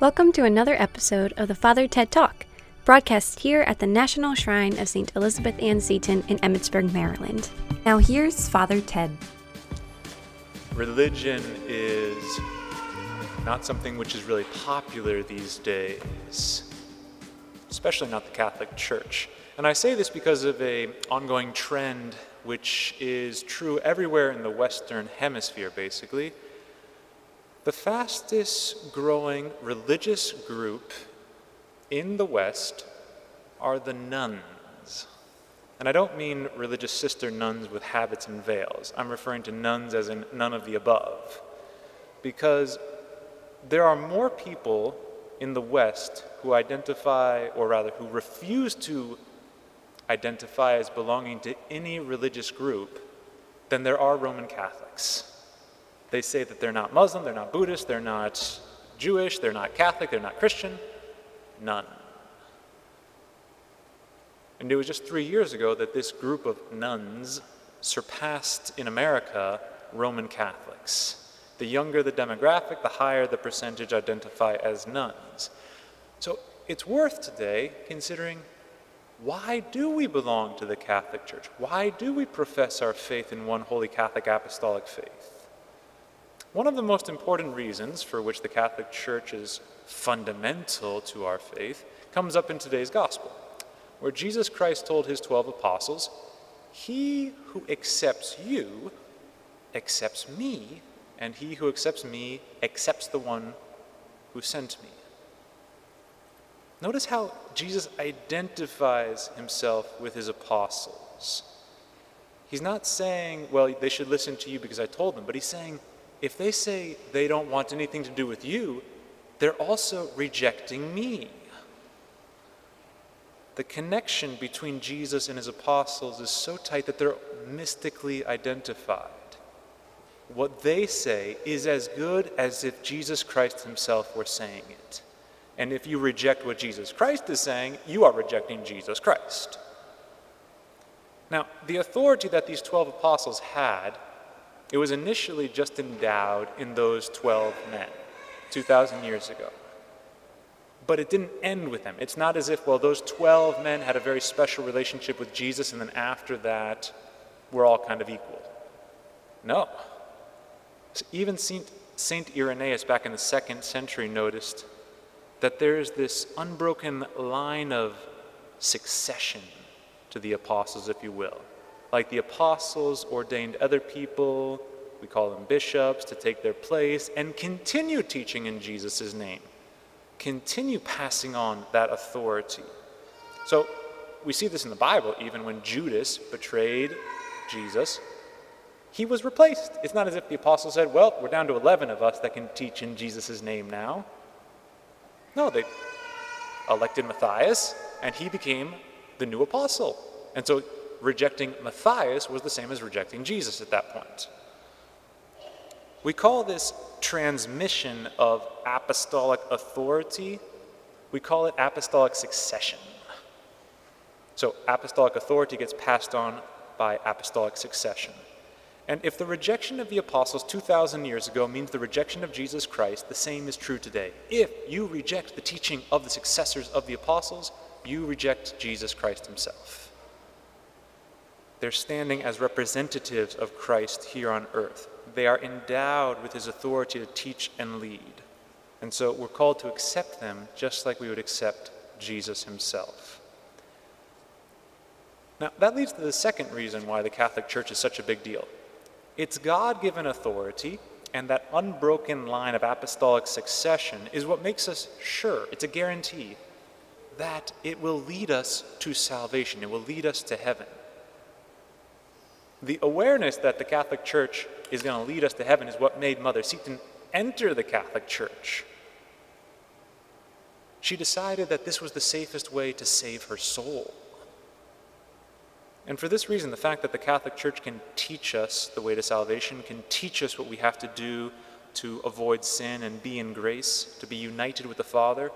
Welcome to another episode of the Father Ted Talk, broadcast here at the National Shrine of St. Elizabeth Ann Seton in Emmitsburg, Maryland. Now here's Father Ted. Religion is not something which is really popular these days, especially not the Catholic Church. And I say this because of a ongoing trend which is true everywhere in the Western Hemisphere, basically. The fastest growing religious group in the West are the nuns. And I don't mean religious sister nuns with habits and veils. I'm referring to nuns as in none of the above. Because there are more people in the West who identify, or rather, who refuse to identify as belonging to any religious group than there are Roman Catholics. They say that they're not Muslim, they're not Buddhist, they're not Jewish, they're not Catholic, they're not Christian. None. And it was just three years ago that this group of nuns surpassed in America Roman Catholics. The younger the demographic, the higher the percentage identify as nuns. So it's worth today considering why do we belong to the Catholic Church? Why do we profess our faith in one holy Catholic apostolic faith? One of the most important reasons for which the Catholic Church is fundamental to our faith comes up in today's gospel, where Jesus Christ told his 12 apostles, He who accepts you accepts me, and he who accepts me accepts the one who sent me. Notice how Jesus identifies himself with his apostles. He's not saying, well, they should listen to you because I told them, but he's saying, if they say they don't want anything to do with you, they're also rejecting me. The connection between Jesus and his apostles is so tight that they're mystically identified. What they say is as good as if Jesus Christ himself were saying it. And if you reject what Jesus Christ is saying, you are rejecting Jesus Christ. Now, the authority that these 12 apostles had, it was initially just endowed in those 12 men 2,000 years ago. But it didn't end with them. It's not as if, well, those 12 men had a very special relationship with Jesus, and then after that, we're all kind of equal. No. So even Saint, Saint Irenaeus back in the second century noticed that there's this unbroken line of succession to the apostles, if you will. Like the apostles ordained other people, we call them bishops, to take their place and continue teaching in Jesus' name, continue passing on that authority. So we see this in the Bible, even when Judas betrayed Jesus, he was replaced. It's not as if the apostles said, Well, we're down to 11 of us that can teach in Jesus' name now. No, they elected Matthias, and he became the new apostle. And so rejecting Matthias was the same as rejecting Jesus at that point. We call this transmission of apostolic authority, we call it apostolic succession. So apostolic authority gets passed on by apostolic succession. And if the rejection of the apostles 2,000 years ago means the rejection of Jesus Christ, the same is true today. If you reject the teaching of the successors of the apostles, you reject Jesus Christ himself. They're standing as representatives of Christ here on earth. They are endowed with his authority to teach and lead. And so we're called to accept them just like we would accept Jesus himself. Now, that leads to the second reason why the Catholic Church is such a big deal. It's God given authority, and that unbroken line of apostolic succession is what makes us sure, it's a guarantee, that it will lead us to salvation, it will lead us to heaven. The awareness that the Catholic Church is going to lead us to heaven is what made Mother Seton enter the Catholic Church. She decided that this was the safest way to save her soul. And for this reason, the fact that the Catholic Church can teach us the way to salvation, can teach us what we have to do to avoid sin and be in grace, to be united with the Father,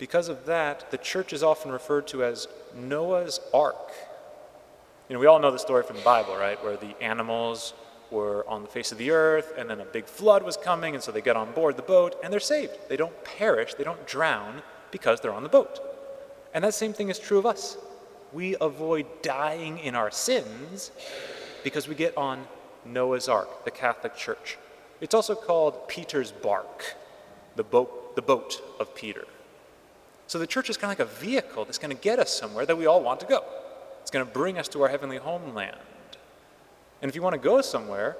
because of that, the church is often referred to as Noah's Ark. You know, we all know the story from the Bible, right? Where the animals were on the face of the earth, and then a big flood was coming, and so they get on board the boat, and they're saved. They don't perish, they don't drown because they're on the boat. And that same thing is true of us. We avoid dying in our sins because we get on Noah's Ark, the Catholic Church. It's also called Peter's bark, the boat, the boat of Peter. So the church is kind of like a vehicle that's going to get us somewhere that we all want to go. It's going to bring us to our heavenly homeland. And if you want to go somewhere,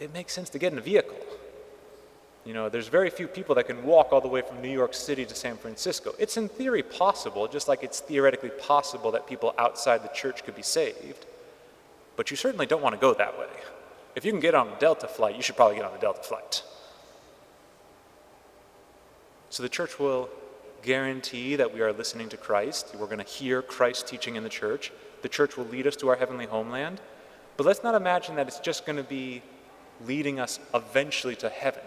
it makes sense to get in a vehicle. You know, there's very few people that can walk all the way from New York City to San Francisco. It's in theory possible, just like it's theoretically possible that people outside the church could be saved. But you certainly don't want to go that way. If you can get on a Delta flight, you should probably get on the Delta flight. So the church will guarantee that we are listening to Christ. We're going to hear Christ teaching in the church. The church will lead us to our heavenly homeland. But let's not imagine that it's just going to be leading us eventually to heaven.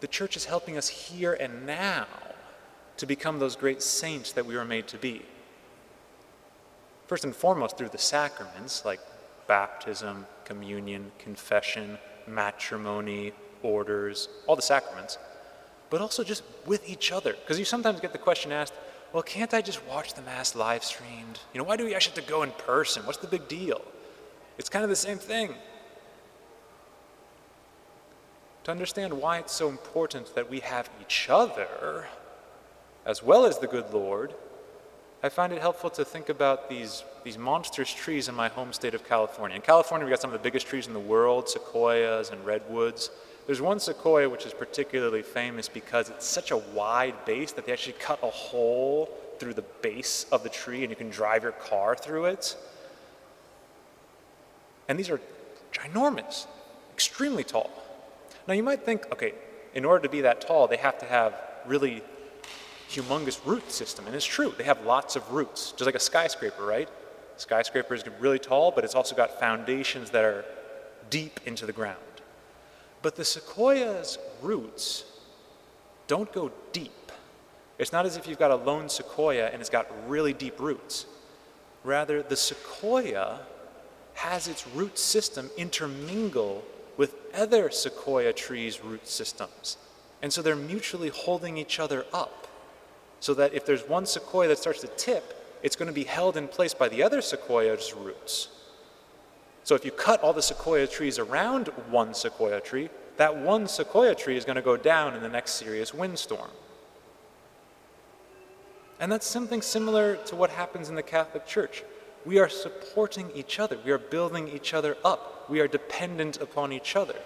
The church is helping us here and now to become those great saints that we were made to be. First and foremost, through the sacraments like baptism, communion, confession, matrimony, orders, all the sacraments, but also just with each other. Because you sometimes get the question asked, well, can't I just watch the Mass live streamed? You know, why do we actually have to go in person? What's the big deal? It's kind of the same thing. To understand why it's so important that we have each other, as well as the good Lord, I find it helpful to think about these, these monstrous trees in my home state of California. In California, we've got some of the biggest trees in the world, sequoias and redwoods. There's one sequoia which is particularly famous because it's such a wide base that they actually cut a hole through the base of the tree and you can drive your car through it. And these are ginormous, extremely tall. Now you might think, okay, in order to be that tall, they have to have really humongous root system. And it's true, they have lots of roots, just like a skyscraper, right? Skyscraper is really tall, but it's also got foundations that are deep into the ground. But the sequoia's roots don't go deep. It's not as if you've got a lone sequoia and it's got really deep roots. Rather, the sequoia has its root system intermingle with other sequoia trees' root systems. And so they're mutually holding each other up. So that if there's one sequoia that starts to tip, it's going to be held in place by the other sequoia's roots. So if you cut all the sequoia trees around one sequoia tree, that one sequoia tree is going to go down in the next serious windstorm. And that's something similar to what happens in the Catholic Church. We are supporting each other, we are building each other up, we are dependent upon each other.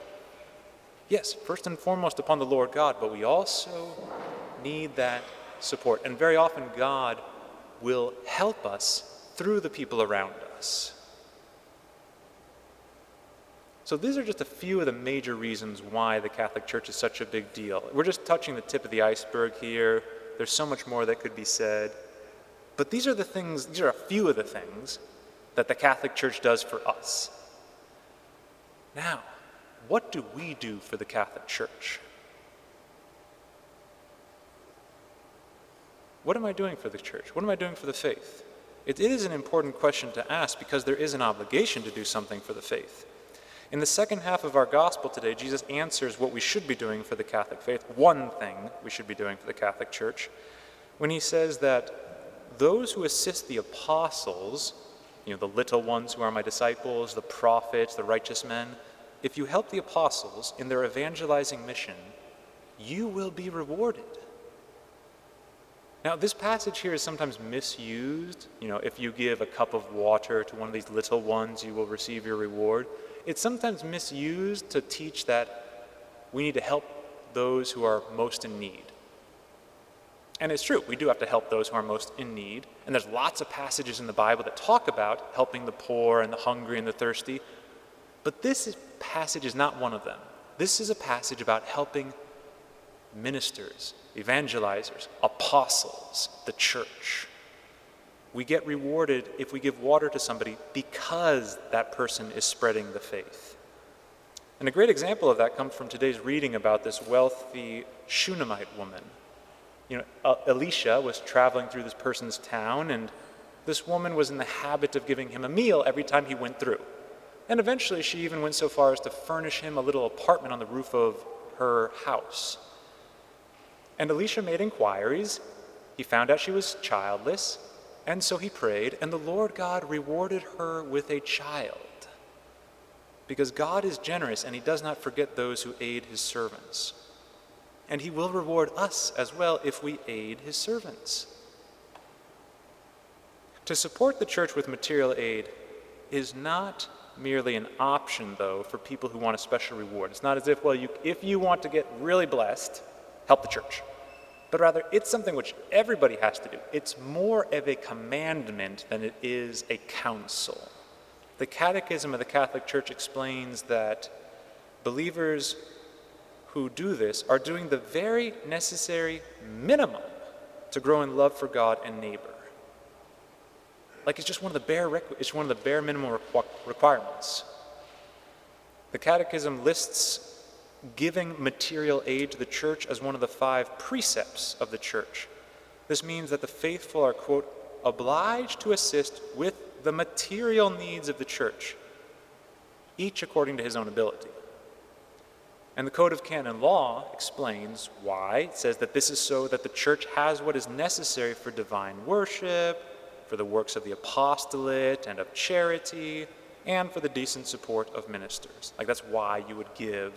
Yes, first and foremost upon the Lord God, but we also need that support. And very often, God will help us through the people around us. So, these are just a few of the major reasons why the Catholic Church is such a big deal. We're just touching the tip of the iceberg here. There's so much more that could be said. But these are the things, these are a few of the things that the Catholic Church does for us. Now, what do we do for the Catholic Church? What am I doing for the church? What am I doing for the faith? it is an important question to ask because there is an obligation to do something for the faith. In the second half of our gospel today, Jesus answers what we should be doing for the Catholic faith, one thing we should be doing for the Catholic Church, when he says that those who assist the apostles, you know, the little ones who are my disciples, the prophets, the righteous men, if you help the apostles in their evangelizing mission, you will be rewarded. Now, this passage here is sometimes misused. You know, if you give a cup of water to one of these little ones, you will receive your reward. It's sometimes misused to teach that we need to help those who are most in need. And it's true, we do have to help those who are most in need. And there's lots of passages in the Bible that talk about helping the poor and the hungry and the thirsty. But this is, passage is not one of them. This is a passage about helping ministers, evangelizers, apostles, the church. We get rewarded if we give water to somebody because that person is spreading the faith. And a great example of that comes from today's reading about this wealthy Shunammite woman you know, uh, Elisha was traveling through this person's town, and this woman was in the habit of giving him a meal every time he went through. And eventually, she even went so far as to furnish him a little apartment on the roof of her house. And Elisha made inquiries. He found out she was childless, and so he prayed, and the Lord God rewarded her with a child. Because God is generous, and he does not forget those who aid his servants. And he will reward us as well if we aid his servants. To support the church with material aid is not merely an option, though, for people who want a special reward. It's not as if, well, you, if you want to get really blessed, help the church. But rather, it's something which everybody has to do. It's more of a commandment than it is a counsel. The Catechism of the Catholic Church explains that believers who do this are doing the very necessary minimum to grow in love for God and neighbor. Like it's just one of the bare it's one of the bare minimum requ- requirements. The Catechism lists giving material aid to the church as one of the five precepts of the church. This means that the faithful are, quote, obliged to assist with the material needs of the church, each according to his own ability. And the Code of Canon Law explains why. It says that this is so that the church has what is necessary for divine worship, for the works of the apostolate and of charity, and for the decent support of ministers. Like that's why you would give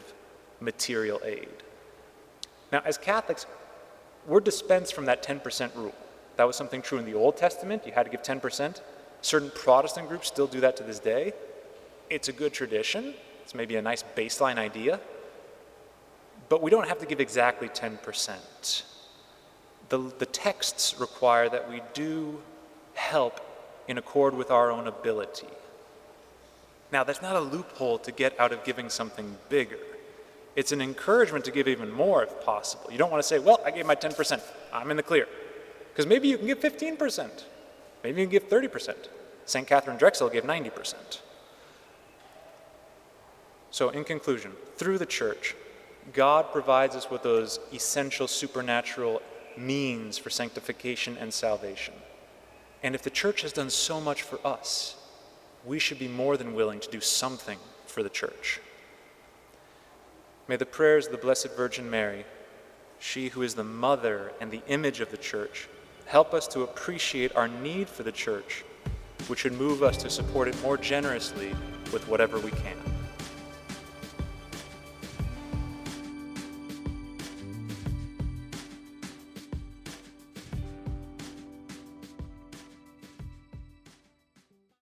material aid. Now, as Catholics, we're dispensed from that 10% rule. That was something true in the Old Testament. You had to give 10%. Certain Protestant groups still do that to this day. It's a good tradition. It's maybe a nice baseline idea. But we don't have to give exactly 10%. The, the texts require that we do help in accord with our own ability. Now, that's not a loophole to get out of giving something bigger. It's an encouragement to give even more if possible. You don't want to say, well, I gave my 10%, I'm in the clear. Because maybe you can give 15%, maybe you can give 30%. St. Katharine Drexel gave 90%. So, in conclusion, through the church, God provides us with those essential supernatural means for sanctification and salvation. And if the church has done so much for us, we should be more than willing to do something for the church. May the prayers of the Blessed Virgin Mary, she who is the mother and the image of the church, help us to appreciate our need for the church, which should move us to support it more generously with whatever we can.